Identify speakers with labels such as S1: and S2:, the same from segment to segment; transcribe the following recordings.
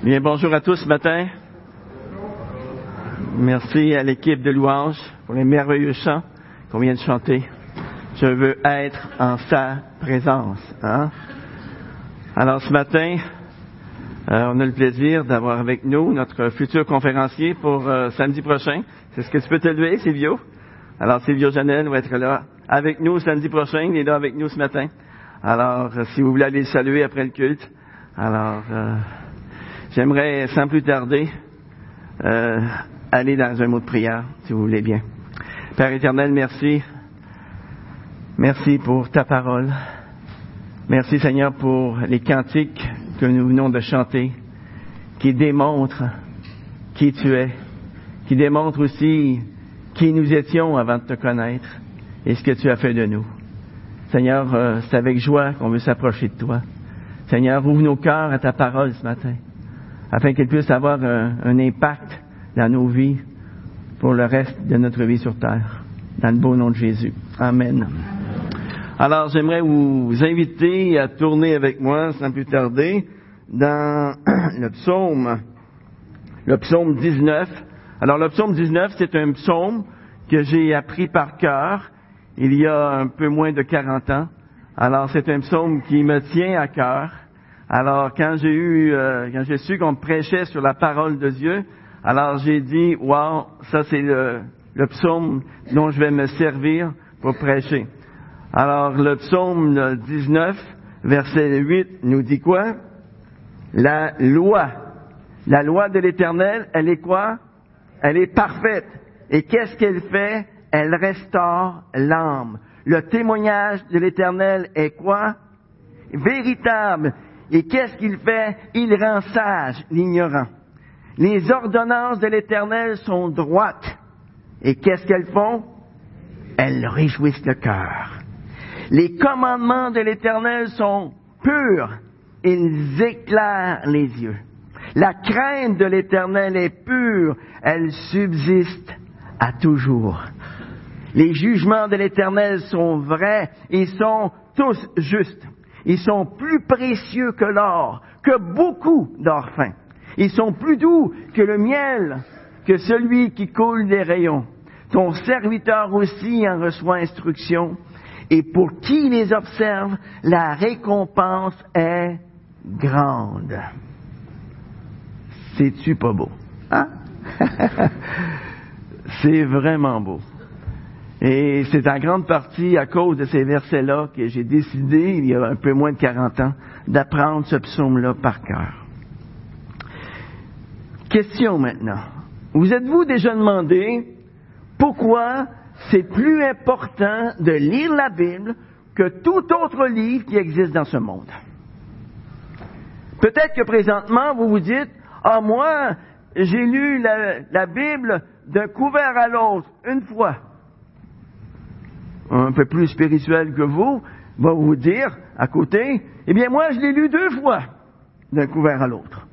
S1: Bien, bonjour à tous ce matin. Merci à l'équipe de louanges pour les merveilleux chants qu'on vient de chanter. Je veux être en sa présence. Hein? Alors ce matin, euh, on a le plaisir d'avoir avec nous notre futur conférencier pour euh, samedi prochain. C'est ce que tu peux te lever, Silvio? Alors Silvio Janel va être là avec nous samedi prochain. Il est là avec nous ce matin. Alors, euh, si vous voulez aller le saluer après le culte, alors J'aimerais, sans plus tarder, euh, aller dans un mot de prière, si vous voulez bien. Père éternel, merci. Merci pour ta parole. Merci Seigneur pour les cantiques que nous venons de chanter, qui démontrent qui tu es, qui démontrent aussi qui nous étions avant de te connaître et ce que tu as fait de nous. Seigneur, euh, c'est avec joie qu'on veut s'approcher de toi. Seigneur, ouvre nos cœurs à ta parole ce matin afin qu'elle puisse avoir un, impact dans nos vies pour le reste de notre vie sur terre. Dans le beau nom de Jésus. Amen. Alors, j'aimerais vous inviter à tourner avec moi, sans plus tarder, dans le psaume, le psaume 19. Alors, le psaume 19, c'est un psaume que j'ai appris par cœur il y a un peu moins de 40 ans. Alors, c'est un psaume qui me tient à cœur. Alors, quand j'ai eu, euh, quand j'ai su qu'on prêchait sur la parole de Dieu, alors j'ai dit, wow, ça c'est le, le psaume dont je vais me servir pour prêcher. Alors, le psaume 19, verset 8, nous dit quoi? La loi. La loi de l'éternel, elle est quoi? Elle est parfaite. Et qu'est-ce qu'elle fait? Elle restaure l'âme. Le témoignage de l'éternel est quoi? Véritable. Et qu'est-ce qu'il fait? Il rend sage l'ignorant. Les ordonnances de l'Éternel sont droites. Et qu'est-ce qu'elles font? Elles réjouissent le cœur. Les commandements de l'Éternel sont purs. Ils éclairent les yeux. La crainte de l'Éternel est pure. Elle subsiste à toujours. Les jugements de l'Éternel sont vrais et sont tous justes. Ils sont plus précieux que l'or, que beaucoup d'or fin. Ils sont plus doux que le miel, que celui qui coule des rayons. Ton serviteur aussi en reçoit instruction, et pour qui les observe, la récompense est grande. C'est-tu pas beau? Hein? C'est vraiment beau. Et c'est en grande partie à cause de ces versets-là que j'ai décidé, il y a un peu moins de 40 ans, d'apprendre ce psaume-là par cœur. Question maintenant. Vous êtes-vous déjà demandé pourquoi c'est plus important de lire la Bible que tout autre livre qui existe dans ce monde? Peut-être que présentement, vous vous dites, ah, moi, j'ai lu la, la Bible d'un couvert à l'autre une fois un peu plus spirituel que vous, va vous dire à côté, eh bien moi je l'ai lu deux fois d'un couvert à l'autre.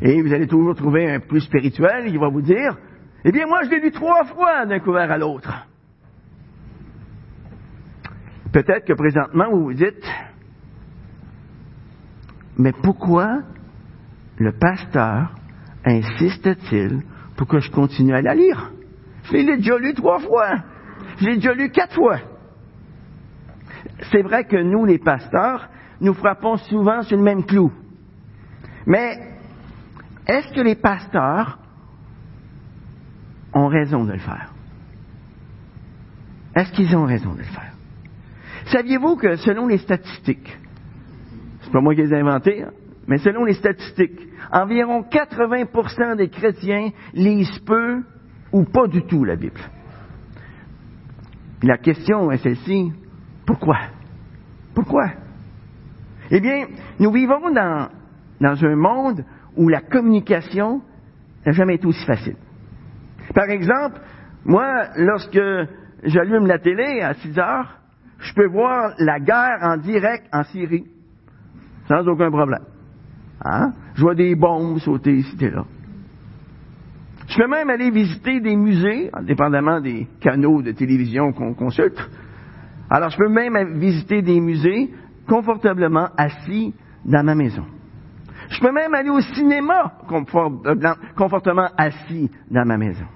S1: Et vous allez toujours trouver un plus spirituel qui va vous dire, eh bien moi je l'ai lu trois fois d'un couvert à l'autre. Peut-être que présentement vous vous dites, mais pourquoi le pasteur insiste-t-il pour que je continue à la lire? Je l'ai déjà lu trois fois. Je l'ai déjà lu quatre fois. C'est vrai que nous, les pasteurs, nous frappons souvent sur le même clou. Mais est-ce que les pasteurs ont raison de le faire? Est-ce qu'ils ont raison de le faire? Saviez-vous que selon les statistiques, c'est pas moi qui les ai inventées, hein, mais selon les statistiques, environ 80% des chrétiens lisent peu ou pas du tout la Bible? La question est celle-ci. Pourquoi? Pourquoi? Eh bien, nous vivons dans, dans un monde où la communication n'a jamais été aussi facile. Par exemple, moi, lorsque j'allume la télé à 6 heures, je peux voir la guerre en direct en Syrie, sans aucun problème. Hein? Je vois des bombes sauter ici et là. Je peux même aller visiter des musées, indépendamment des canaux de télévision qu'on consulte. Alors, je peux même visiter des musées confortablement assis dans ma maison. Je peux même aller au cinéma confortablement assis dans ma maison.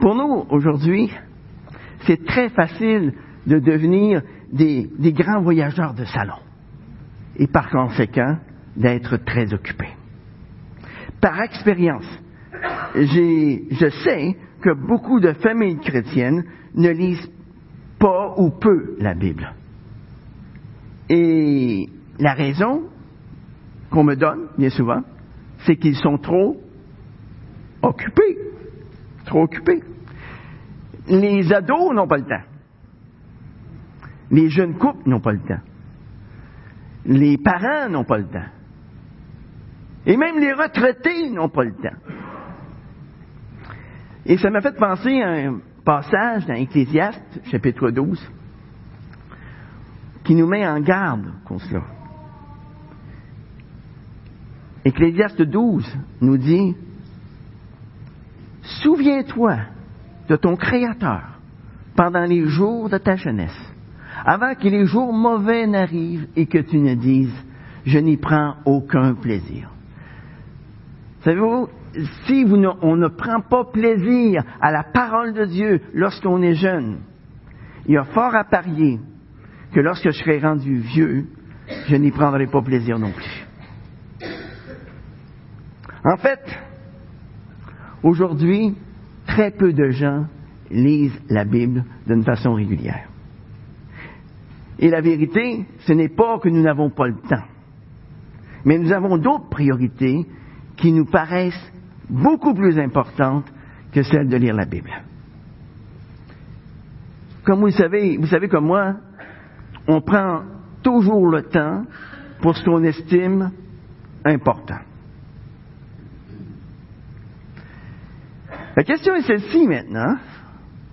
S1: Pour nous, aujourd'hui, c'est très facile de devenir des, des, grands voyageurs de salon et par conséquent d'être très occupés. Par expérience, je sais que beaucoup de familles chrétiennes ne lisent pas ou peu la Bible. Et la raison qu'on me donne, bien souvent, c'est qu'ils sont trop occupés. Trop occupés. Les ados n'ont pas le temps. Les jeunes couples n'ont pas le temps. Les parents n'ont pas le temps. Et même les retraités n'ont pas le temps. Et ça m'a fait penser à un passage dans Ecclésiaste, chapitre 12, qui nous met en garde contre cela. Ecclésiaste 12 nous dit, Souviens-toi de ton Créateur pendant les jours de ta jeunesse, avant que les jours mauvais n'arrivent et que tu ne dises, je n'y prends aucun plaisir. Savez-vous, si on ne prend pas plaisir à la parole de Dieu lorsqu'on est jeune, il y a fort à parier que lorsque je serai rendu vieux, je n'y prendrai pas plaisir non plus. En fait, aujourd'hui, très peu de gens lisent la Bible d'une façon régulière. Et la vérité, ce n'est pas que nous n'avons pas le temps, mais nous avons d'autres priorités qui nous paraissent beaucoup plus importantes que celle de lire la Bible. Comme vous savez, vous savez comme moi, on prend toujours le temps pour ce qu'on estime important. La question est celle-ci maintenant.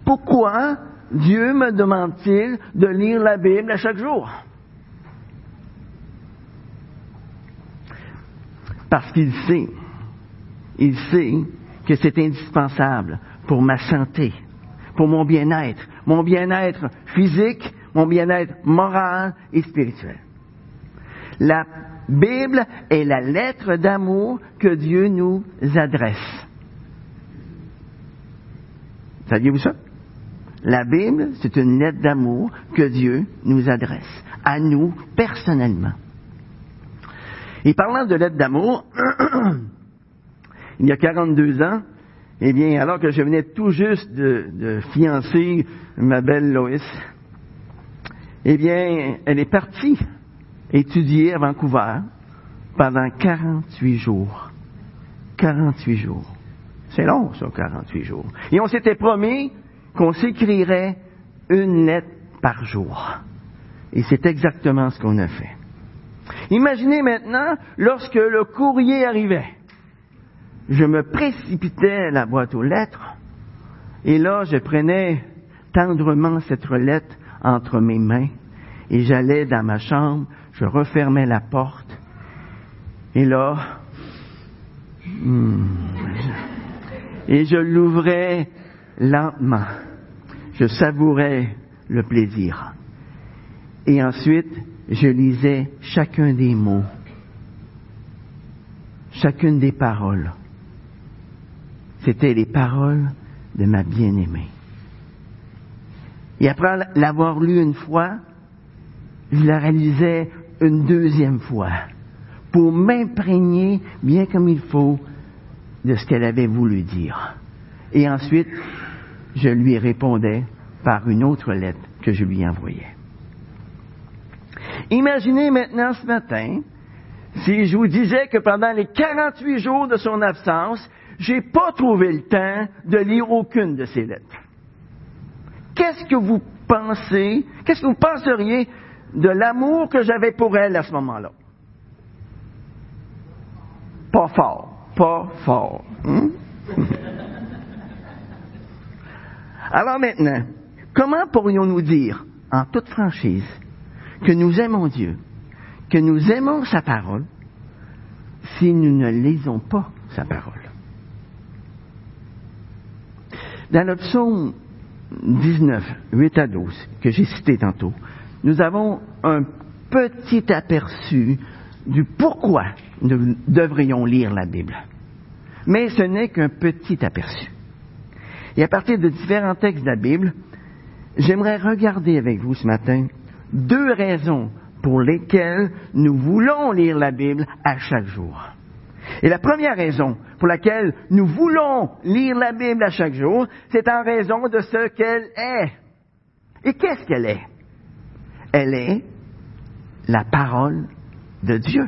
S1: Pourquoi Dieu me demande-t-il de lire la Bible à chaque jour? Parce qu'il sait, il sait que c'est indispensable pour ma santé, pour mon bien-être, mon bien-être physique, mon bien-être moral et spirituel. La Bible est la lettre d'amour que Dieu nous adresse. Saviez-vous ça? La Bible, c'est une lettre d'amour que Dieu nous adresse, à nous personnellement. Et parlant de lettre d'amour, il y a 42 ans, eh bien, alors que je venais tout juste de, fiancer ma belle Loïs, eh bien, elle est partie étudier à Vancouver pendant 48 jours. 48 jours. C'est long, ça, 48 jours. Et on s'était promis qu'on s'écrirait une lettre par jour. Et c'est exactement ce qu'on a fait. Imaginez maintenant, lorsque le courrier arrivait, je me précipitais à la boîte aux lettres, et là, je prenais tendrement cette lettre entre mes mains, et j'allais dans ma chambre, je refermais la porte, et là, hmm, et je l'ouvrais lentement. Je savourais le plaisir. Et ensuite, je lisais chacun des mots, chacune des paroles. C'était les paroles de ma bien-aimée. Et après l'avoir lu une fois, je la réalisais une deuxième fois pour m'imprégner bien comme il faut de ce qu'elle avait voulu dire. Et ensuite, je lui répondais par une autre lettre que je lui envoyais. Imaginez maintenant ce matin si je vous disais que pendant les 48 jours de son absence, j'ai pas trouvé le temps de lire aucune de ses lettres. Qu'est-ce que vous pensez, qu'est-ce que vous penseriez de l'amour que j'avais pour elle à ce moment-là? Pas fort pas fort. Hein? Alors maintenant, comment pourrions-nous dire, en toute franchise, que nous aimons Dieu, que nous aimons sa parole, si nous ne lisons pas sa parole? Dans le psaume 19, 8 à 12, que j'ai cité tantôt, nous avons un petit aperçu du pourquoi nous devrions lire la Bible. Mais ce n'est qu'un petit aperçu. Et à partir de différents textes de la Bible, j'aimerais regarder avec vous ce matin deux raisons pour lesquelles nous voulons lire la Bible à chaque jour. Et la première raison pour laquelle nous voulons lire la Bible à chaque jour, c'est en raison de ce qu'elle est. Et qu'est-ce qu'elle est? Elle est la parole de Dieu.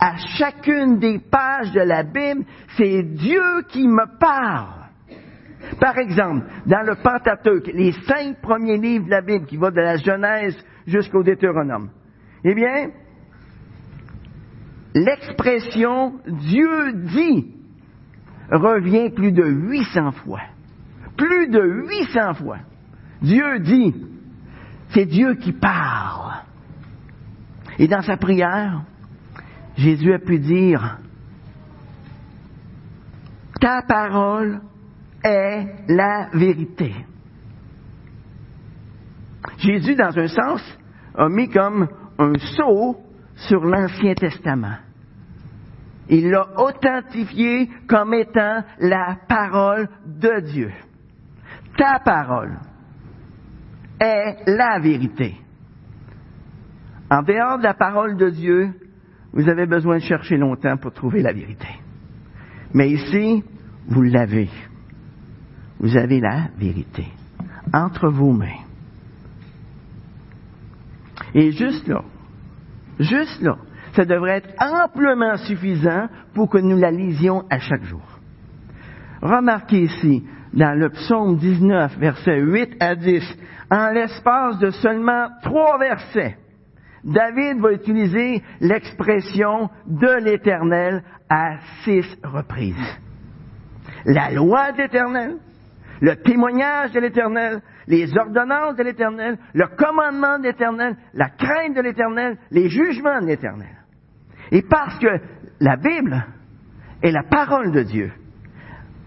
S1: À chacune des pages de la Bible, c'est Dieu qui me parle. Par exemple, dans le Pentateuque, les cinq premiers livres de la Bible qui vont de la Genèse jusqu'au Deutéronome, eh bien, l'expression Dieu dit revient plus de 800 fois. Plus de 800 fois. Dieu dit. C'est Dieu qui parle. Et dans sa prière, Jésus a pu dire, ta parole est la vérité. Jésus, dans un sens, a mis comme un sceau sur l'Ancien Testament. Il l'a authentifié comme étant la parole de Dieu. Ta parole est la vérité. En dehors de la parole de Dieu, vous avez besoin de chercher longtemps pour trouver la vérité. Mais ici, vous l'avez. Vous avez la vérité entre vos mains. Et juste là, juste là, ça devrait être amplement suffisant pour que nous la lisions à chaque jour. Remarquez ici, dans le psaume 19, versets 8 à 10, en l'espace de seulement trois versets, David va utiliser l'expression de l'Éternel à six reprises. La loi de l'Éternel, le témoignage de l'Éternel, les ordonnances de l'Éternel, le commandement de l'Éternel, la crainte de l'Éternel, les jugements de l'Éternel. Et parce que la Bible est la parole de Dieu,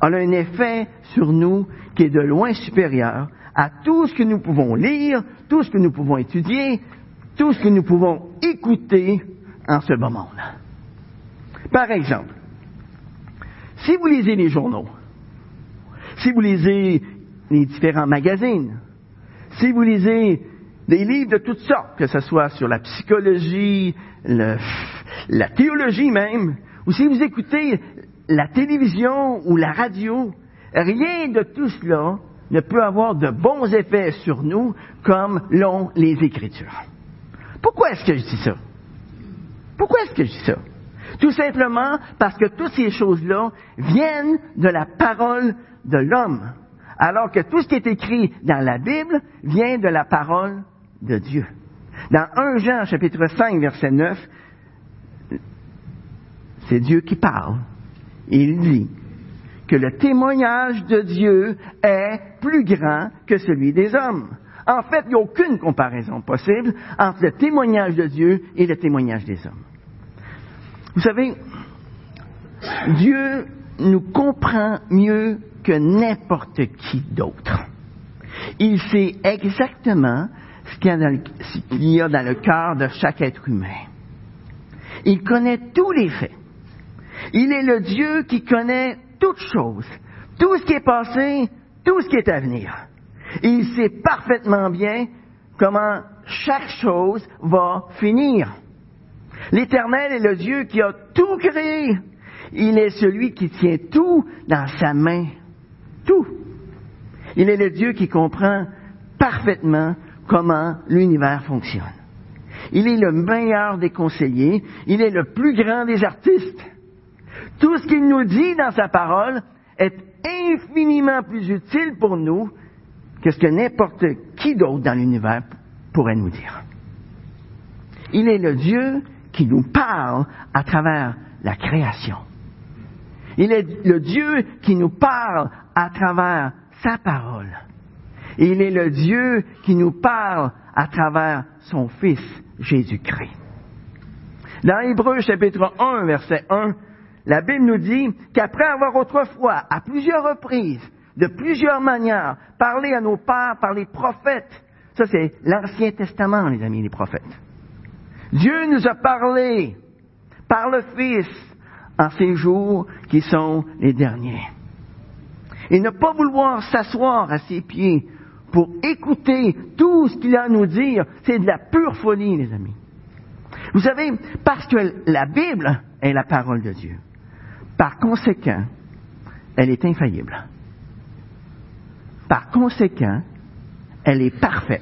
S1: elle a un effet sur nous qui est de loin supérieur à tout ce que nous pouvons lire, tout ce que nous pouvons étudier, tout ce que nous pouvons écouter en ce moment. Par exemple, si vous lisez les journaux, si vous lisez les différents magazines, si vous lisez des livres de toutes sortes, que ce soit sur la psychologie, la théologie même, ou si vous écoutez la télévision ou la radio, rien de tout cela ne peut avoir de bons effets sur nous comme l'ont les Écritures. Pourquoi est-ce que je dis ça? Pourquoi est-ce que je dis ça? Tout simplement parce que toutes ces choses-là viennent de la parole de l'homme, alors que tout ce qui est écrit dans la Bible vient de la parole de Dieu. Dans 1 Jean chapitre 5 verset 9, c'est Dieu qui parle. Il dit que le témoignage de Dieu est plus grand que celui des hommes. En fait, il n'y a aucune comparaison possible entre le témoignage de Dieu et le témoignage des hommes. Vous savez, Dieu nous comprend mieux que n'importe qui d'autre. Il sait exactement ce qu'il y a dans le cœur de chaque être humain. Il connaît tous les faits. Il est le Dieu qui connaît toutes choses, tout ce qui est passé, tout ce qui est à venir. Il sait parfaitement bien comment chaque chose va finir. L'Éternel est le Dieu qui a tout créé. Il est celui qui tient tout dans sa main. Tout. Il est le Dieu qui comprend parfaitement comment l'univers fonctionne. Il est le meilleur des conseillers. Il est le plus grand des artistes. Tout ce qu'il nous dit dans sa parole est infiniment plus utile pour nous que ce que n'importe qui d'autre dans l'univers pourrait nous dire. Il est le Dieu qui nous parle à travers la création. Il est le Dieu qui nous parle à travers sa parole. Il est le Dieu qui nous parle à travers son Fils Jésus-Christ. Dans Hébreu chapitre 1, verset 1, la Bible nous dit qu'après avoir autrefois, à plusieurs reprises, de plusieurs manières, parlé à nos pères par les prophètes, ça c'est l'Ancien Testament, les amis, les prophètes. Dieu nous a parlé par le Fils en ces jours qui sont les derniers. Et ne pas vouloir s'asseoir à ses pieds pour écouter tout ce qu'il a à nous dire, c'est de la pure folie, les amis. Vous savez, parce que la Bible est la parole de Dieu. Par conséquent, elle est infaillible. Par conséquent, elle est parfaite.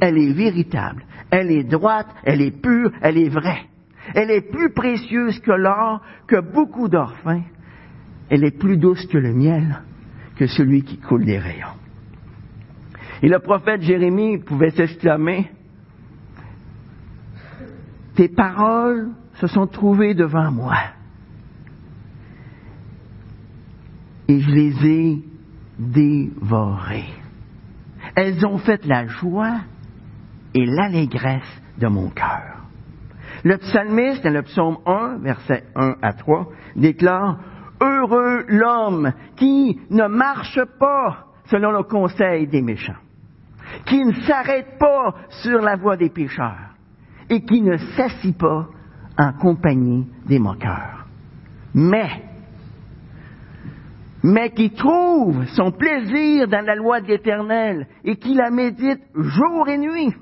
S1: Elle est véritable. Elle est droite, elle est pure, elle est vraie. Elle est plus précieuse que l'or, que beaucoup d'or fin. Elle est plus douce que le miel, que celui qui coule des rayons. Et le prophète Jérémie pouvait s'exclamer, Tes paroles se sont trouvées devant moi. Et je les ai dévorées. Elles ont fait la joie et l'allégresse de mon cœur. Le psalmiste, dans le psaume 1, versets 1 à 3, déclare Heureux l'homme qui ne marche pas selon le conseil des méchants, qui ne s'arrête pas sur la voie des pécheurs et qui ne s'assit pas en compagnie des moqueurs. Mais, mais qui trouve son plaisir dans la loi de l'Éternel et qui la médite jour et nuit.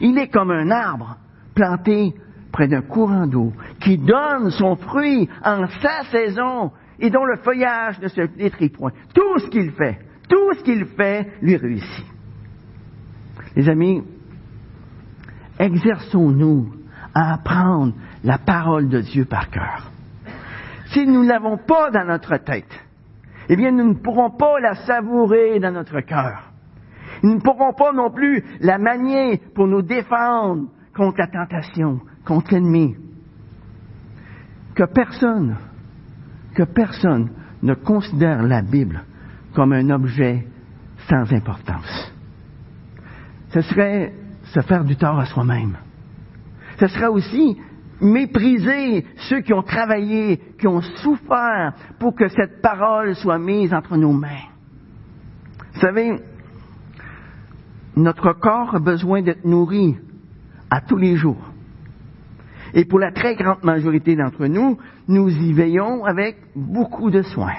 S1: Il est comme un arbre planté près d'un courant d'eau, qui donne son fruit en sa saison et dont le feuillage ne se détruit point. Tout ce qu'il fait, tout ce qu'il fait lui réussit. Les amis, exerçons-nous à apprendre la parole de Dieu par cœur. Si nous ne l'avons pas dans notre tête, eh bien, nous ne pourrons pas la savourer dans notre cœur. Nous ne pourrons pas non plus la manier pour nous défendre contre la tentation, contre l'ennemi. Que personne, que personne ne considère la Bible comme un objet sans importance. Ce serait se faire du tort à soi-même. Ce serait aussi mépriser ceux qui ont travaillé, qui ont souffert pour que cette parole soit mise entre nos mains. Vous savez, notre corps a besoin d'être nourri à tous les jours. Et pour la très grande majorité d'entre nous, nous y veillons avec beaucoup de soin.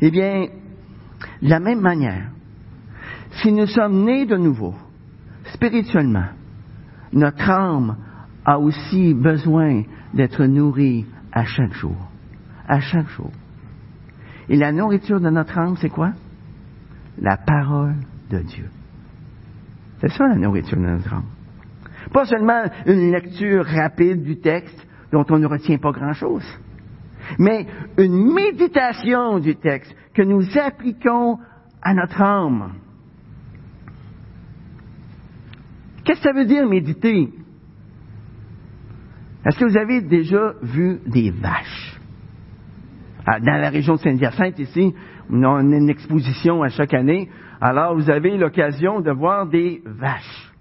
S1: Eh bien, de la même manière, si nous sommes nés de nouveau, spirituellement, notre âme a aussi besoin d'être nourrie à chaque jour. À chaque jour. Et la nourriture de notre âme, c'est quoi? La parole de Dieu. C'est ça la nourriture de notre âme. Pas seulement une lecture rapide du texte dont on ne retient pas grand-chose, mais une méditation du texte que nous appliquons à notre âme. Qu'est-ce que ça veut dire méditer? Est-ce que vous avez déjà vu des vaches? Ah, dans la région de Saint-Hyacinthe, ici, on a une exposition à chaque année. Alors, vous avez l'occasion de voir des vaches.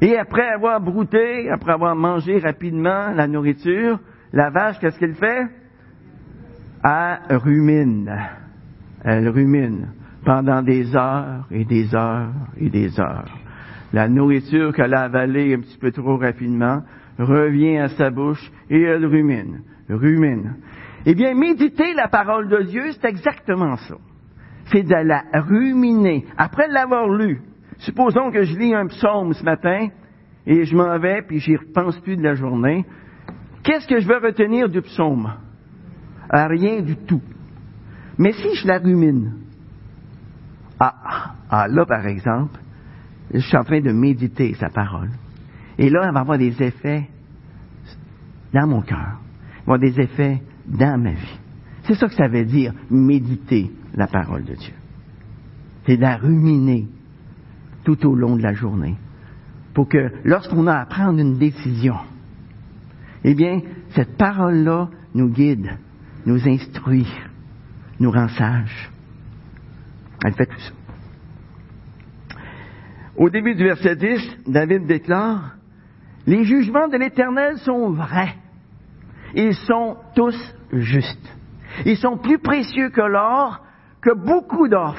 S1: Et après avoir brouté, après avoir mangé rapidement la nourriture, la vache, qu'est-ce qu'elle fait? Elle rumine. Elle rumine pendant des heures et des heures et des heures. La nourriture qu'elle a avalée un petit peu trop rapidement revient à sa bouche et elle rumine, rumine. Eh bien, méditer la parole de Dieu, c'est exactement ça. C'est de la ruminer. Après l'avoir lu, Supposons que je lis un psaume ce matin et je m'en vais puis j'y repense plus de la journée. Qu'est-ce que je veux retenir du psaume? rien du tout. Mais si je la rumine, ah, ah, là par exemple, je suis en train de méditer sa parole. Et là, elle va avoir des effets dans mon cœur. Avoir des effets dans ma vie. C'est ça que ça veut dire, méditer la parole de Dieu. C'est la ruminer tout au long de la journée. Pour que lorsqu'on a à prendre une décision, eh bien, cette parole-là nous guide, nous instruit, nous rend sages. Elle fait tout ça. Au début du verset 10, David déclare, Les jugements de l'Éternel sont vrais. Ils sont tous justes. Ils sont plus précieux que l'or, que beaucoup d'or.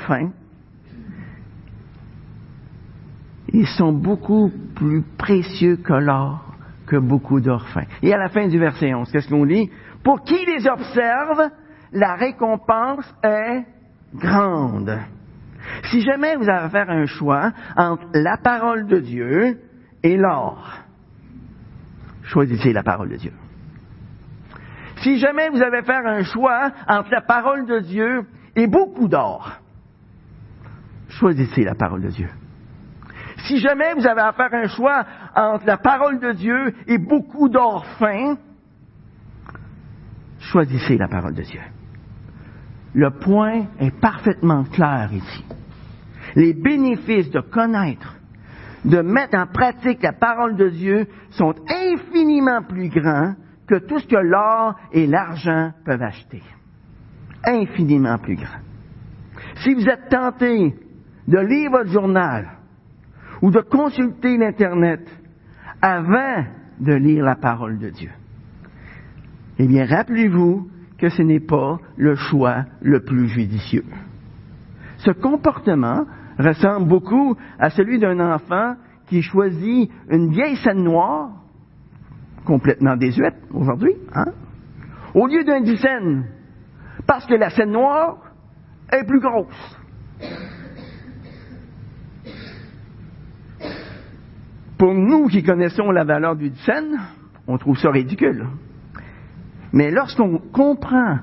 S1: Ils sont beaucoup plus précieux que l'or, que beaucoup d'or fin. Et à la fin du verset 11, qu'est-ce qu'on lit? Pour qui les observe, la récompense est grande. Si jamais vous avez à faire un choix entre la parole de Dieu et l'or, choisissez la parole de Dieu. Si jamais vous avez à faire un choix entre la parole de Dieu et beaucoup d'or, choisissez la parole de Dieu. Si jamais vous avez à faire un choix entre la parole de Dieu et beaucoup d'or fin, choisissez la parole de Dieu. Le point est parfaitement clair ici. Les bénéfices de connaître, de mettre en pratique la parole de Dieu sont infiniment plus grands que tout ce que l'or et l'argent peuvent acheter. Infiniment plus grands. Si vous êtes tenté de lire votre journal ou de consulter l'Internet avant de lire la parole de Dieu, eh bien, rappelez-vous que ce n'est pas le choix le plus judicieux. Ce comportement ressemble beaucoup à celui d'un enfant qui choisit une vieille scène noire, complètement désuète aujourd'hui, hein, au lieu d'un scène, parce que la scène noire est plus grosse. Pour nous qui connaissons la valeur du scène, on trouve ça ridicule. Mais lorsqu'on comprend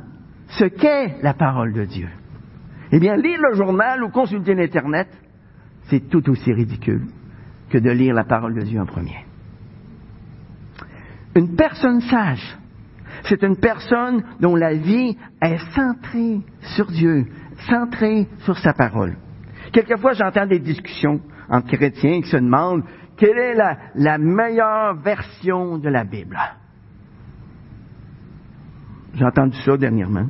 S1: ce qu'est la parole de Dieu, eh bien, lire le journal ou consulter l'Internet, c'est tout aussi ridicule que de lire la parole de Dieu en premier. Une personne sage, c'est une personne dont la vie est centrée sur Dieu, centrée sur sa parole. Quelquefois, j'entends des discussions entre chrétiens qui se demandent quelle est la, meilleure version de la Bible? J'ai entendu ça dernièrement.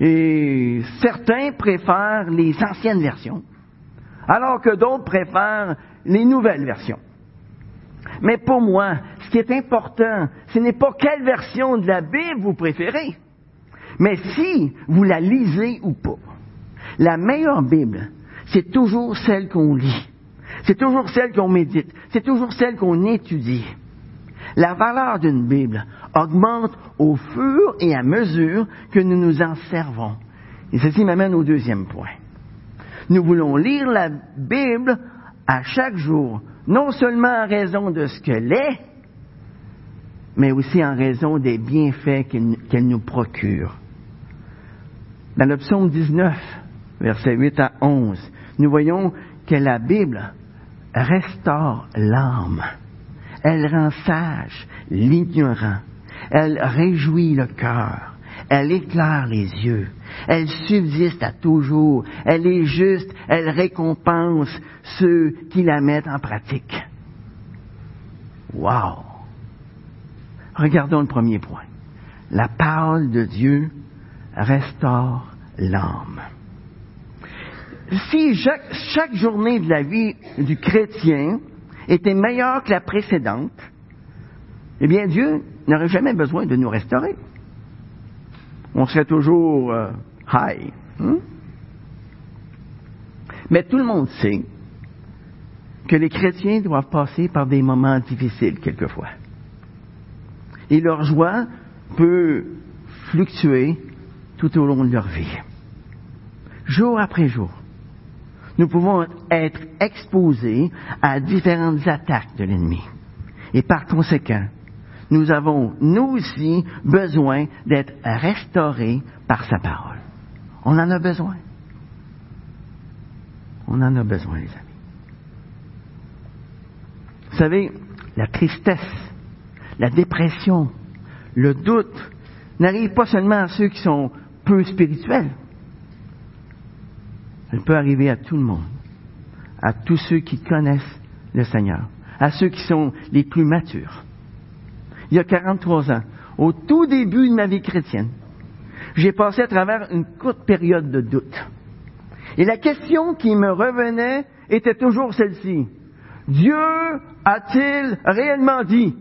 S1: Et certains préfèrent les anciennes versions, alors que d'autres préfèrent les nouvelles versions. Mais pour moi, ce qui est important, ce n'est pas quelle version de la Bible vous préférez, mais si vous la lisez ou pas. La meilleure Bible, c'est toujours celle qu'on lit. C'est toujours celle qu'on médite. C'est toujours celle qu'on étudie. La valeur d'une Bible augmente au fur et à mesure que nous nous en servons. Et ceci m'amène au deuxième point. Nous voulons lire la Bible à chaque jour, non seulement en raison de ce qu'elle est, mais aussi en raison des bienfaits qu'elle nous procure. Dans le psaume 19, versets 8 à 11, nous voyons que la Bible restaure l'âme. Elle rend sage l'ignorant. Elle réjouit le cœur. Elle éclaire les yeux. Elle subsiste à toujours. Elle est juste. Elle récompense ceux qui la mettent en pratique. Wow! Regardons le premier point. La parole de Dieu restaure l'âme. Si chaque, journée de la vie du chrétien était meilleure que la précédente, eh bien Dieu n'aurait jamais besoin de nous restaurer. On serait toujours euh, high. Hein? Mais tout le monde sait que les chrétiens doivent passer par des moments difficiles quelquefois. Et leur joie peut fluctuer tout au long de leur vie. Jour après jour, nous pouvons être exposés à différentes attaques de l'ennemi. Et par conséquent, nous avons, nous aussi, besoin d'être restaurés par sa parole. On en a besoin. On en a besoin, les amis. Vous savez, la tristesse, la dépression, le doute n'arrivent pas seulement à ceux qui sont peu spirituels. Elle peut arriver à tout le monde, à tous ceux qui connaissent le Seigneur, à ceux qui sont les plus matures il y a 43 ans, au tout début de ma vie chrétienne, j'ai passé à travers une courte période de doute. Et la question qui me revenait était toujours celle-ci. Dieu a-t-il réellement dit?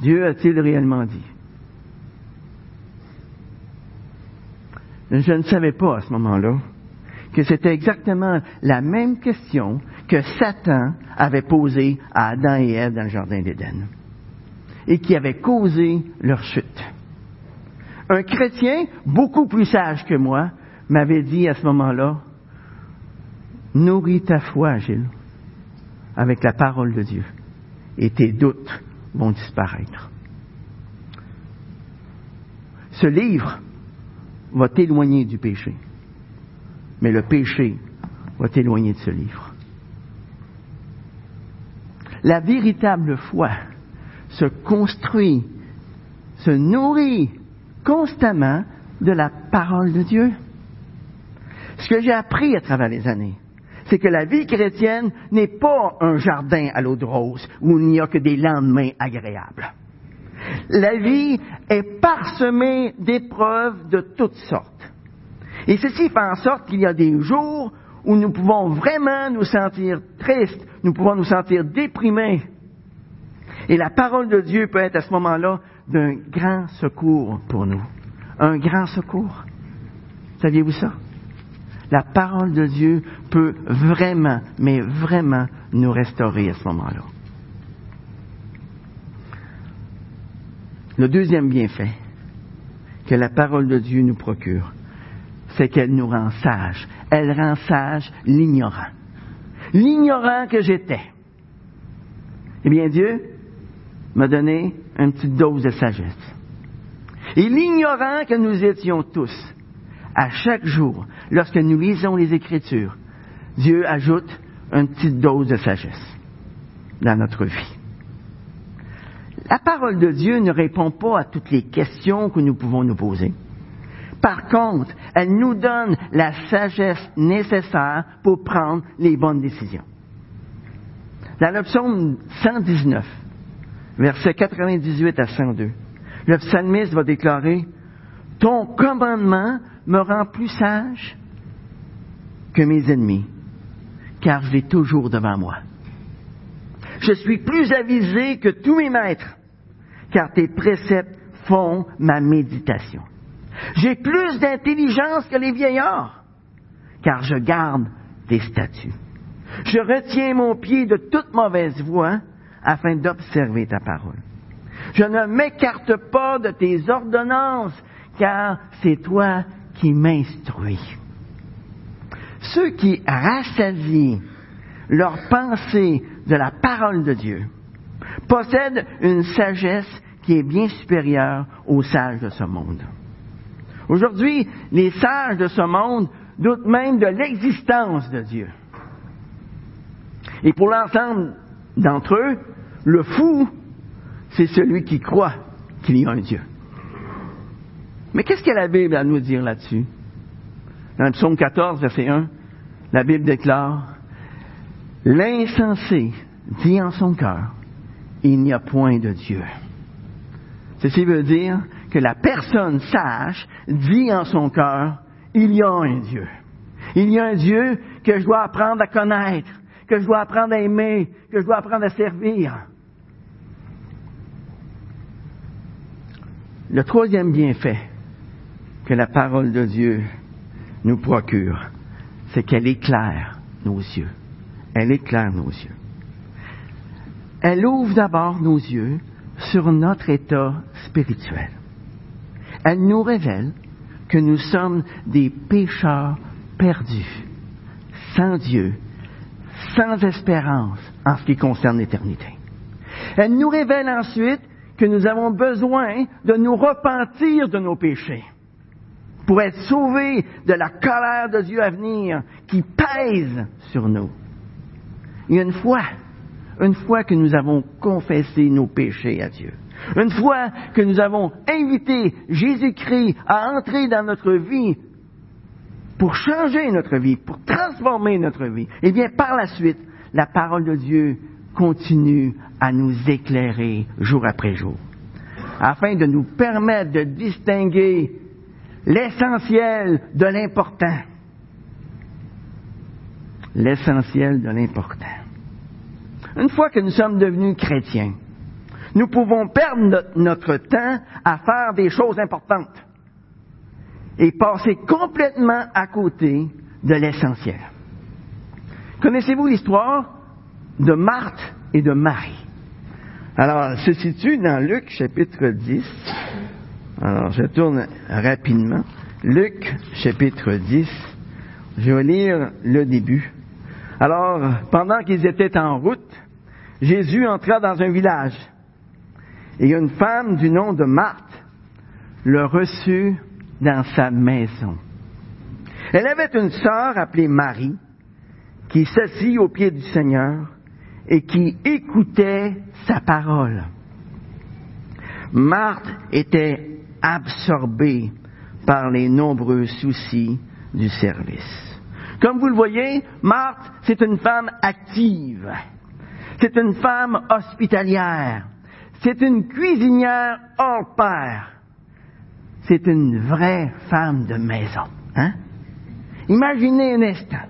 S1: Dieu a-t-il réellement dit? Je ne savais pas à ce moment-là que c'était exactement la même question que Satan avait posé à Adam et Ève dans le jardin d'Éden et qui avait causé leur chute. Un chrétien beaucoup plus sage que moi m'avait dit à ce moment-là, nourris ta foi, Gilles, avec la parole de Dieu, et tes doutes vont disparaître. Ce livre va t'éloigner du péché, mais le péché va t'éloigner de ce livre. La véritable foi se construit, se nourrit constamment de la parole de Dieu. Ce que j'ai appris à travers les années, c'est que la vie chrétienne n'est pas un jardin à l'eau de rose où il n'y a que des lendemains agréables. La vie est parsemée d'épreuves de toutes sortes. Et ceci fait en sorte qu'il y a des jours où nous pouvons vraiment nous sentir tristes, nous pouvons nous sentir déprimés. Et la parole de Dieu peut être à ce moment-là d'un grand secours pour nous. Un grand secours. Saviez-vous ça? La parole de Dieu peut vraiment, mais vraiment nous restaurer à ce moment-là. Le deuxième bienfait que la parole de Dieu nous procure, c'est qu'elle nous rend sages. Elle rend sage l'ignorant. L'ignorant que j'étais. Eh bien, Dieu m'a donné une petite dose de sagesse. Et l'ignorant que nous étions tous, à chaque jour, lorsque nous lisons les Écritures, Dieu ajoute une petite dose de sagesse dans notre vie. La parole de Dieu ne répond pas à toutes les questions que nous pouvons nous poser. Par contre, elle nous donne la sagesse nécessaire pour prendre les bonnes décisions. Dans le psaume 119, versets 98 à 102, le psalmiste va déclarer, Ton commandement me rend plus sage que mes ennemis, car je l'ai toujours devant moi. Je suis plus avisé que tous mes maîtres, car tes préceptes font ma méditation. J'ai plus d'intelligence que les vieillards, car je garde tes statuts. Je retiens mon pied de toute mauvaise voie afin d'observer ta parole. Je ne m'écarte pas de tes ordonnances, car c'est toi qui m'instruis. Ceux qui rassasient leur pensée de la parole de Dieu possèdent une sagesse qui est bien supérieure aux sages de ce monde. Aujourd'hui, les sages de ce monde doutent même de l'existence de Dieu. Et pour l'ensemble d'entre eux, le fou, c'est celui qui croit qu'il y a un Dieu. Mais qu'est-ce que la Bible a à nous dire là-dessus? Dans le psaume 14, verset 1, la Bible déclare, L'insensé dit en son cœur, il n'y a point de Dieu. Ceci veut dire que la personne sage dit en son cœur, il y a un Dieu. Il y a un Dieu que je dois apprendre à connaître, que je dois apprendre à aimer, que je dois apprendre à servir. Le troisième bienfait que la parole de Dieu nous procure, c'est qu'elle éclaire nos yeux. Elle éclaire nos yeux. Elle ouvre d'abord nos yeux sur notre état spirituel. Elle nous révèle que nous sommes des pécheurs perdus, sans Dieu, sans espérance en ce qui concerne l'éternité. Elle nous révèle ensuite que nous avons besoin de nous repentir de nos péchés pour être sauvés de la colère de Dieu à venir qui pèse sur nous. Et une fois, une fois que nous avons confessé nos péchés à Dieu, une fois que nous avons invité Jésus-Christ à entrer dans notre vie pour changer notre vie, pour transformer notre vie, eh bien, par la suite, la parole de Dieu continue à nous éclairer jour après jour, afin de nous permettre de distinguer l'essentiel de l'important. L'essentiel de l'important. Une fois que nous sommes devenus chrétiens, nous pouvons perdre notre, temps à faire des choses importantes et passer complètement à côté de l'essentiel. Connaissez-vous l'histoire de Marthe et de Marie? Alors, elle se situe dans Luc chapitre 10. Alors, je tourne rapidement. Luc chapitre 10. Je vais lire le début. Alors, pendant qu'ils étaient en route, Jésus entra dans un village. Et une femme du nom de Marthe le reçut dans sa maison. Elle avait une sœur appelée Marie qui s'assit au pied du Seigneur et qui écoutait sa parole. Marthe était absorbée par les nombreux soucis du service. Comme vous le voyez, Marthe, c'est une femme active. C'est une femme hospitalière. C'est une cuisinière hors pair. C'est une vraie femme de maison. Hein? Imaginez un instant.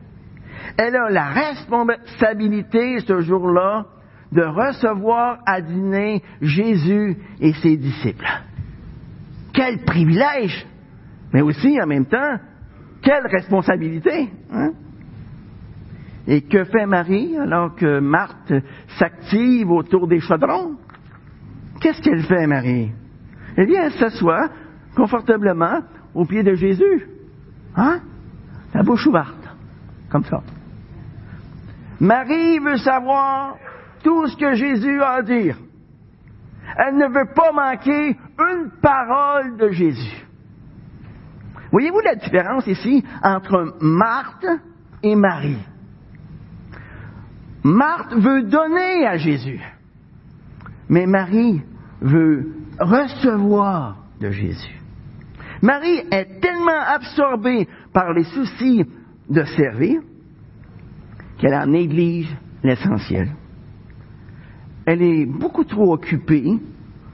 S1: Elle a la responsabilité ce jour-là de recevoir à dîner Jésus et ses disciples. Quel privilège! Mais aussi, en même temps, quelle responsabilité! Hein? Et que fait Marie alors que Marthe s'active autour des chaudrons? Qu'est-ce qu'elle fait, Marie? Eh bien, elle s'assoit confortablement au pied de Jésus. Hein? La bouche ouverte. Comme ça. Marie veut savoir tout ce que Jésus a à dire. Elle ne veut pas manquer une parole de Jésus. Voyez-vous la différence ici entre Marthe et Marie? Marthe veut donner à Jésus, mais Marie veut recevoir de Jésus. Marie est tellement absorbée par les soucis de servir qu'elle en néglige l'essentiel. Elle est beaucoup trop occupée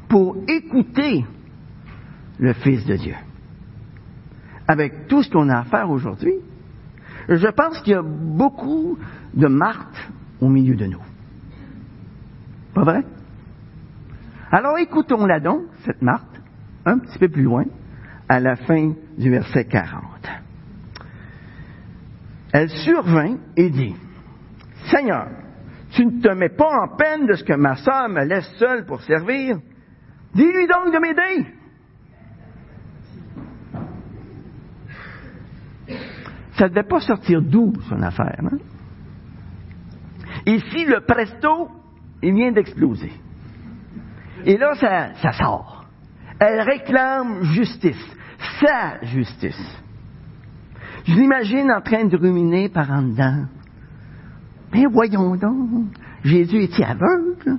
S1: pour écouter le Fils de Dieu. Avec tout ce qu'on a à faire aujourd'hui, je pense qu'il y a beaucoup de Marthe au milieu de nous. Pas vrai? Alors écoutons-la donc, cette Marthe, un petit peu plus loin, à la fin du verset 40. Elle survint et dit, Seigneur, tu ne te mets pas en peine de ce que ma sœur me laisse seule pour servir. Dis-lui donc de m'aider. Ça ne devait pas sortir d'où, son affaire. Hein? Ici, le presto, il vient d'exploser. Et là, ça, ça sort. Elle réclame justice, sa justice. Je l'imagine en train de ruminer par en dedans. Mais voyons donc, Jésus est aveugle?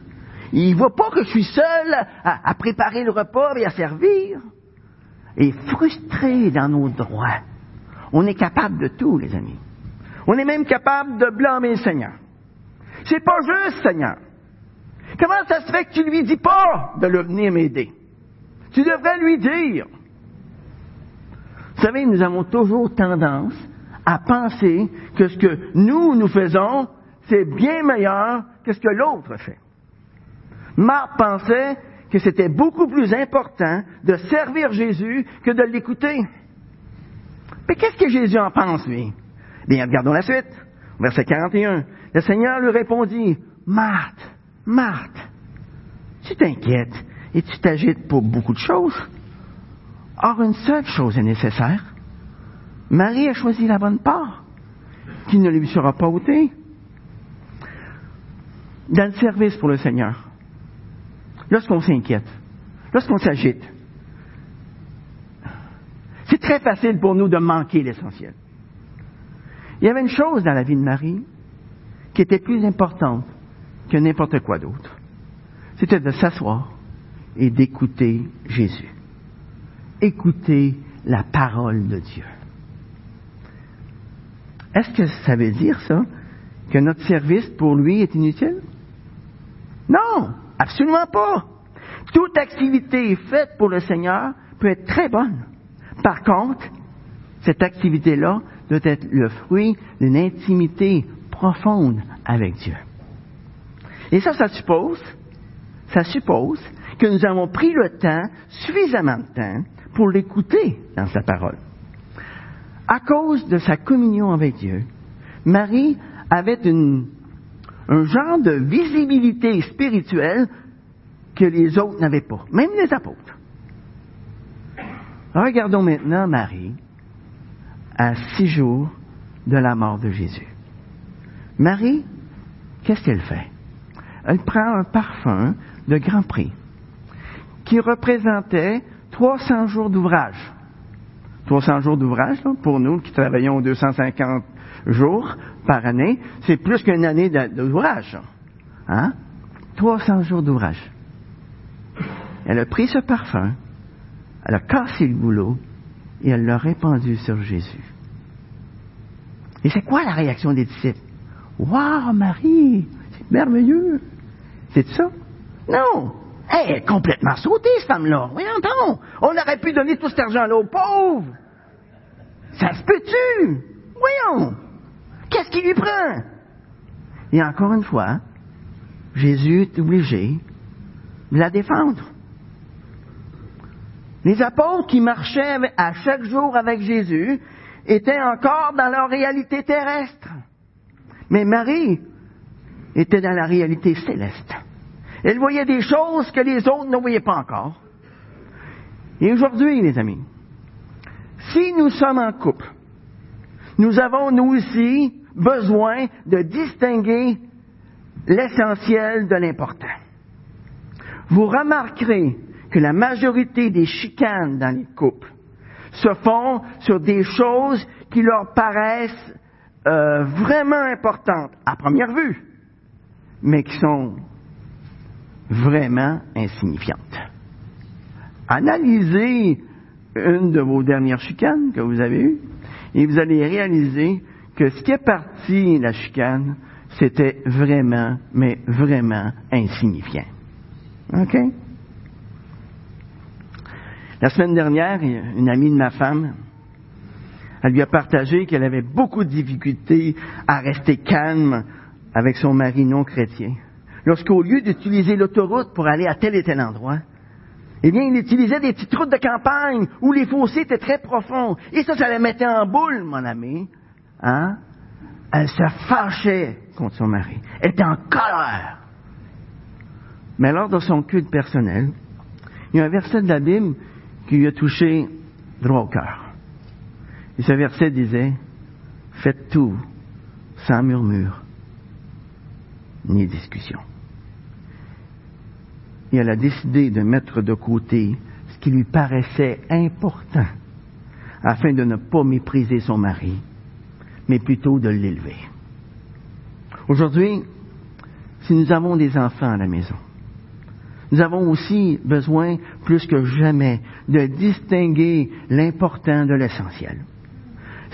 S1: Il voit pas que je suis seul à, à, préparer le repas et à servir. Et frustré dans nos droits. On est capable de tout, les amis. On est même capable de blâmer le Seigneur. C'est pas juste, Seigneur. Comment ça se fait que tu lui dis pas de le venir m'aider? Tu devrais lui dire. Vous savez, nous avons toujours tendance à penser que ce que nous, nous faisons, c'est bien meilleur que ce que l'autre fait. Marc pensait que c'était beaucoup plus important de servir Jésus que de l'écouter. Mais qu'est-ce que Jésus en pense, lui? Bien, regardons la suite. Verset 41. Le Seigneur lui répondit, Marthe, Marthe, tu t'inquiètes et tu t'agites pour beaucoup de choses. Or, une seule chose est nécessaire. Marie a choisi la bonne part, qui ne lui sera pas ôtée. Dans le service pour le Seigneur, lorsqu'on s'inquiète, lorsqu'on s'agite, c'est très facile pour nous de manquer l'essentiel. Il y avait une chose dans la vie de Marie qui était plus importante que n'importe quoi d'autre. C'était de s'asseoir et d'écouter Jésus. Écouter la parole de Dieu. Est-ce que ça veut dire ça que notre service pour lui est inutile? Non, absolument pas. Toute activité faite pour le Seigneur peut être très bonne. Par contre, cette activité-là doit être le fruit d'une intimité profonde avec Dieu. Et ça, ça suppose, ça suppose que nous avons pris le temps, suffisamment de temps, pour l'écouter dans sa parole. À cause de sa communion avec Dieu, Marie avait une, un genre de visibilité spirituelle que les autres n'avaient pas, même les apôtres. Regardons maintenant Marie à six jours de la mort de Jésus. Marie, qu'est-ce qu'elle fait? Elle prend un parfum de grand prix qui représentait 300 jours d'ouvrage. 300 jours d'ouvrage, pour nous qui travaillons 250 jours par année, c'est plus qu'une année d'ouvrage. Hein? 300 jours d'ouvrage. Elle a pris ce parfum, elle a cassé le boulot et elle l'a répandu sur Jésus. Et c'est quoi la réaction des disciples? Waouh, Marie, c'est merveilleux. C'est ça? Non! Elle est complètement sautée, cette femme-là. Oui, entends. On aurait pu donner tout cet argent-là aux pauvres. Ça se peut-tu? Voyons. Qu'est-ce qui lui prend? Et encore une fois, Jésus est obligé de la défendre. Les apôtres qui marchaient à chaque jour avec Jésus étaient encore dans leur réalité terrestre. Mais Marie était dans la réalité céleste. Elle voyait des choses que les autres ne voyaient pas encore. Et aujourd'hui, les amis, si nous sommes en couple, nous avons nous aussi besoin de distinguer l'essentiel de l'important. Vous remarquerez que la majorité des chicanes dans les couples se font sur des choses qui leur paraissent euh, vraiment importantes à première vue, mais qui sont vraiment insignifiantes. Analysez une de vos dernières chicanes que vous avez eues et vous allez réaliser que ce qui est parti la chicane, c'était vraiment, mais vraiment insignifiant. OK? La semaine dernière, une amie de ma femme, elle lui a partagé qu'elle avait beaucoup de difficultés à rester calme avec son mari non chrétien. Lorsqu'au lieu d'utiliser l'autoroute pour aller à tel et tel endroit, eh bien, il utilisait des petites routes de campagne où les fossés étaient très profonds. Et ça, ça la mettait en boule, mon ami. Hein? Elle se fâchait contre son mari. Elle était en colère. Mais lors de son culte personnel, il y a un verset de la Bible qui lui a touché droit au cœur. Et ce verset disait, faites tout sans murmure ni discussion elle a décidé de mettre de côté ce qui lui paraissait important afin de ne pas mépriser son mari, mais plutôt de l'élever. Aujourd'hui, si nous avons des enfants à la maison, nous avons aussi besoin, plus que jamais, de distinguer l'important de l'essentiel.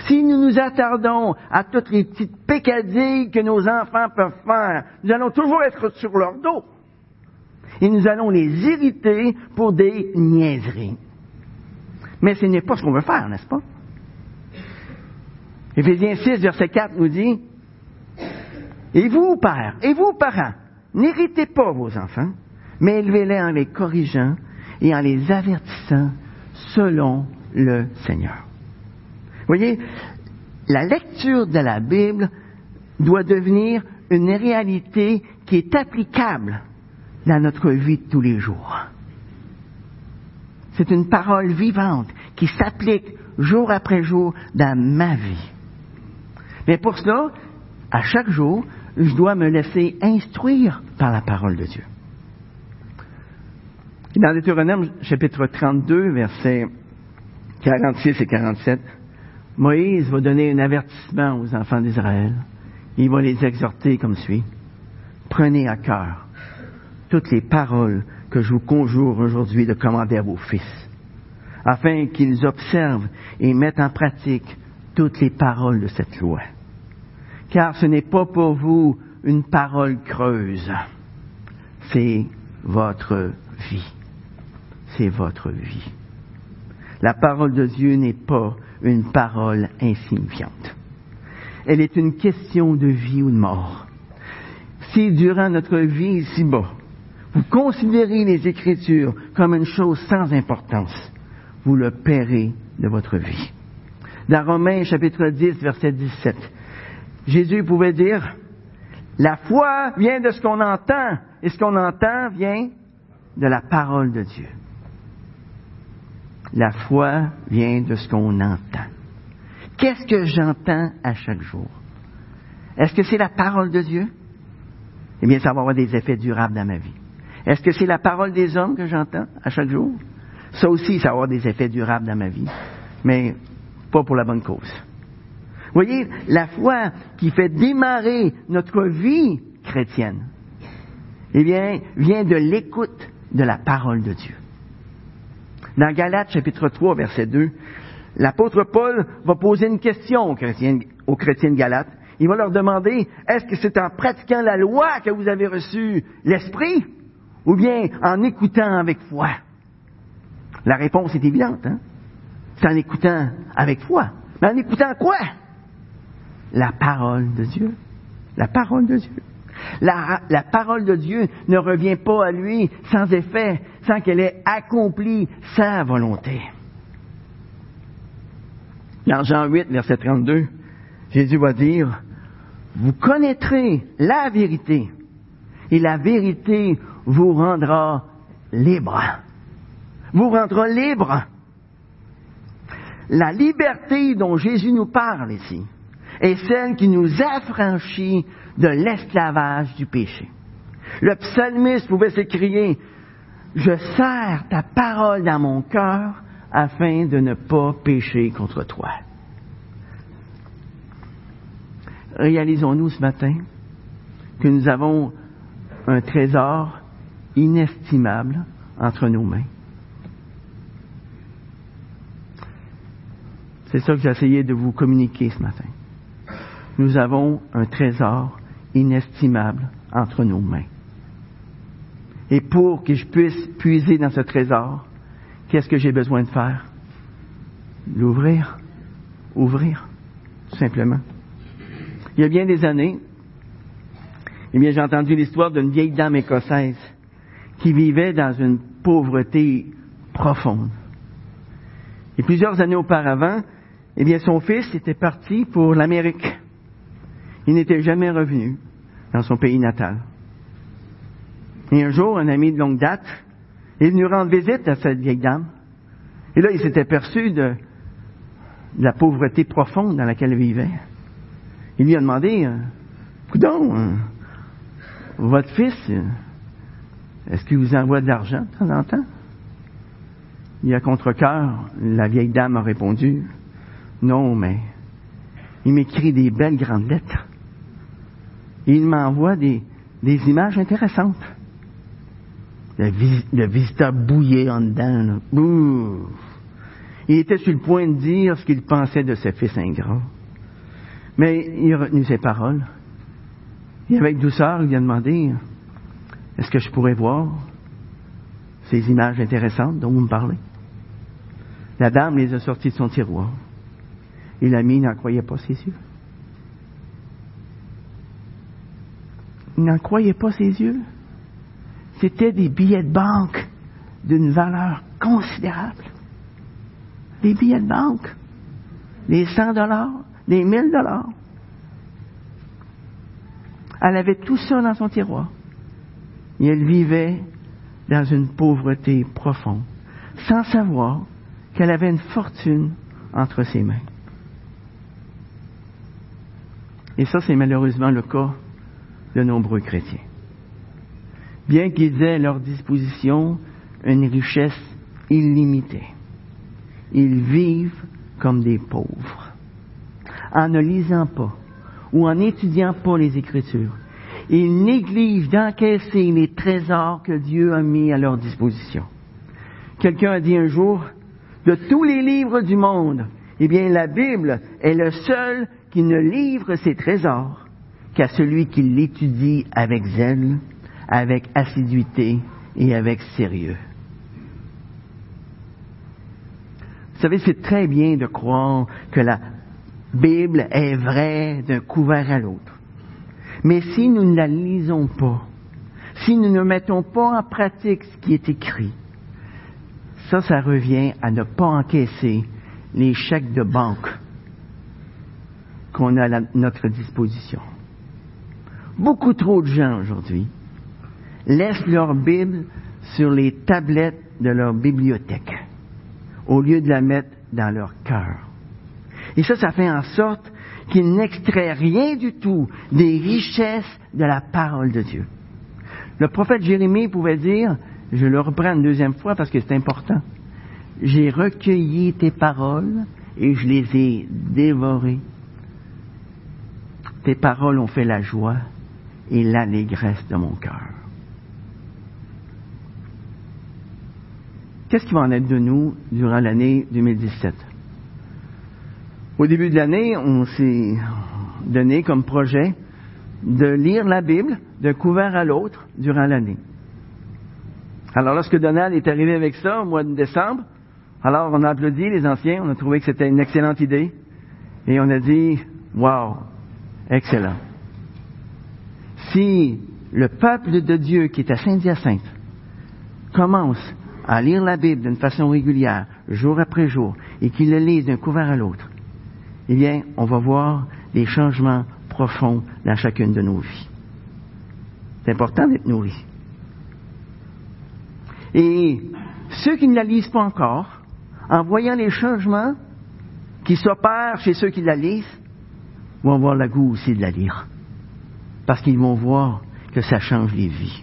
S1: Si nous nous attardons à toutes les petites pécadilles que nos enfants peuvent faire, nous allons toujours être sur leur dos et nous allons les irriter pour des niaiseries. Mais ce n'est pas ce qu'on veut faire, n'est-ce pas? Éphésiens 6, verset 4 nous dit, Et vous, pères, et vous, parents, n'irritez pas vos enfants, mais élevez-les en les corrigeant et en les avertissant selon le Seigneur. Voyez, la lecture de la Bible doit devenir une réalité qui est applicable dans notre vie de tous les jours. C'est une parole vivante qui s'applique jour après jour dans ma vie. Mais pour cela, à chaque jour, je dois me laisser instruire par la parole de Dieu. Dans Deutéronome chapitre 32, versets 46 et 47, Moïse va donner un avertissement aux enfants d'Israël. Il va les exhorter comme suit. Prenez à cœur toutes les paroles que je vous conjure aujourd'hui de commander à vos fils, afin qu'ils observent et mettent en pratique toutes les paroles de cette loi. Car ce n'est pas pour vous une parole creuse, c'est votre vie. C'est votre vie. La parole de Dieu n'est pas une parole insignifiante. Elle est une question de vie ou de mort. Si durant notre vie ici-bas, vous considérez les Écritures comme une chose sans importance, vous le paierez de votre vie. Dans Romains chapitre 10, verset 17, Jésus pouvait dire, la foi vient de ce qu'on entend, et ce qu'on entend vient de la parole de Dieu. La foi vient de ce qu'on entend. Qu'est-ce que j'entends à chaque jour? Est-ce que c'est la parole de Dieu? Eh bien, ça va avoir des effets durables dans ma vie. Est-ce que c'est la parole des hommes que j'entends à chaque jour? Ça aussi, ça va avoir des effets durables dans ma vie, mais pas pour la bonne cause. Vous voyez, la foi qui fait démarrer notre vie chrétienne, eh bien, vient de l'écoute de la parole de Dieu. Dans Galates chapitre 3, verset 2, l'apôtre Paul va poser une question aux chrétiens, de Galates. Il va leur demander, est-ce que c'est en pratiquant la loi que vous avez reçu l'Esprit ou bien en écoutant avec foi? La réponse est évidente. Hein? C'est en écoutant avec foi. Mais en écoutant quoi? La parole de Dieu. La parole de Dieu. La, parole de Dieu ne revient pas à lui sans effet, sans qu'elle ait accompli sa volonté. Dans Jean 8, verset 32, Jésus va dire, vous connaîtrez la vérité, et la vérité vous rendra libre. Vous rendra libre. La liberté dont Jésus nous parle ici est celle qui nous affranchit de l'esclavage du péché. Le psalmiste pouvait s'écrier, je serre ta parole dans mon cœur afin de ne pas pécher contre toi. Réalisons-nous ce matin que nous avons un trésor inestimable entre nos mains. C'est ça que j'ai essayé de vous communiquer ce matin. Nous avons un trésor inestimable entre nos mains. Et pour que je puisse puiser dans ce trésor, qu'est-ce que j'ai besoin de faire? L'ouvrir. Ouvrir, tout simplement. Il y a bien des années, eh bien, j'ai entendu l'histoire d'une vieille dame écossaise qui vivait dans une pauvreté profonde. Et plusieurs années auparavant, eh bien, son fils était parti pour l'Amérique. Il n'était jamais revenu dans son pays natal. Et un jour, un ami de longue date est venu rendre visite à cette vieille dame. Et là, il s'était perçu de, la pauvreté profonde dans laquelle elle vivait. Il lui a demandé, Coudon, euh, votre fils, euh, est-ce qu'il vous envoie de l'argent de temps en temps? Et à contre-cœur, la vieille dame a répondu, non, mais il m'écrit des belles grandes lettres. Il m'envoie des, des images intéressantes. Le, visiteur bouillait en dedans. Il était sur le point de dire ce qu'il pensait de ses fils ingrats. Mais il a retenu ses paroles. Et avec douceur, il lui a demandé Est-ce que je pourrais voir ces images intéressantes dont vous me parlez? La dame les a sorties de son tiroir. Et l'ami n'en croyait pas ses yeux. Il n'en croyait pas ses yeux. C'était des billets de banque d'une valeur considérable. Des billets de banque. Des 100 dollars, des 1000 dollars. Elle avait tout ça dans son tiroir. Et elle vivait dans une pauvreté profonde, sans savoir qu'elle avait une fortune entre ses mains. Et ça, c'est malheureusement le cas de nombreux chrétiens. Bien qu'ils aient à leur disposition une richesse illimitée, ils vivent comme des pauvres. En ne lisant pas ou en n'étudiant pas les Écritures, ils négligent d'encaisser les trésors que Dieu a mis à leur disposition. Quelqu'un a dit un jour, de tous les livres du monde, eh bien la Bible est le seul qui ne livre ses trésors qu'à celui qui l'étudie avec zèle, avec assiduité et avec sérieux. Vous savez, c'est très bien de croire que la Bible est vraie d'un couvert à l'autre. Mais si nous ne la lisons pas, si nous ne mettons pas en pratique ce qui est écrit, ça, ça revient à ne pas encaisser les chèques de banque qu'on a à notre disposition. Beaucoup trop de gens aujourd'hui laissent leur Bible sur les tablettes de leur bibliothèque au lieu de la mettre dans leur cœur. Et ça, ça fait en sorte qu'ils n'extraient rien du tout des richesses de la parole de Dieu. Le prophète Jérémie pouvait dire, je le reprends une deuxième fois parce que c'est important, j'ai recueilli tes paroles et je les ai dévorées. Tes paroles ont fait la joie et l'allégresse de mon cœur. Qu'est-ce qui va en être de nous durant l'année 2017? Au début de l'année, on s'est donné comme projet de lire la Bible d'un couvert à l'autre durant l'année. Alors lorsque Donald est arrivé avec ça au mois de décembre, alors on a applaudi les anciens, on a trouvé que c'était une excellente idée et on a dit, wow, excellent. Si le peuple de Dieu qui est à Saint-Hyacinthe commence à lire la Bible d'une façon régulière, jour après jour, et qu'il le lise d'un couvert à l'autre, eh bien, on va voir des changements profonds dans chacune de nos vies. C'est important d'être nourri. Et ceux qui ne la lisent pas encore, en voyant les changements qui s'opèrent chez ceux qui la lisent, vont avoir le goût aussi de la lire. Parce qu'ils vont voir que ça change les vies.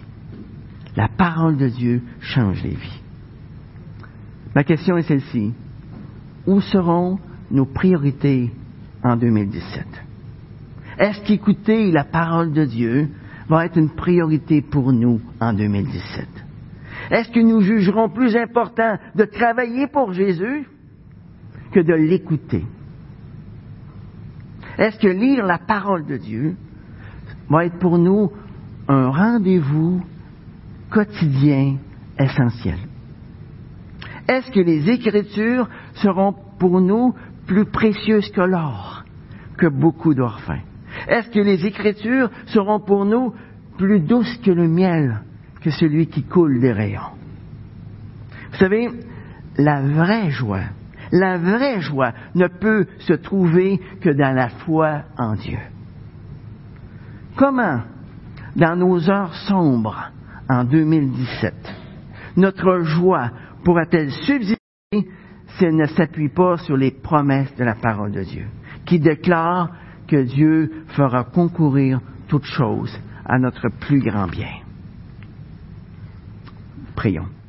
S1: La parole de Dieu change les vies. Ma question est celle-ci. Où seront nos priorités en 2017? Est-ce qu'écouter la parole de Dieu va être une priorité pour nous en 2017? Est-ce que nous jugerons plus important de travailler pour Jésus que de l'écouter? Est-ce que lire la parole de Dieu va être pour nous un rendez-vous quotidien essentiel? Est-ce que les Écritures seront pour nous plus précieuses que l'or, que beaucoup d'orphins? Est-ce que les Écritures seront pour nous plus douces que le miel, que celui qui coule des rayons? Vous savez, la vraie joie, la vraie joie ne peut se trouver que dans la foi en Dieu. Comment, dans nos heures sombres en 2017, notre joie pourra-t-elle subsister si elle ne s'appuie pas sur les promesses de la parole de Dieu, qui déclare que Dieu fera concourir toutes choses à notre plus grand bien? Prions.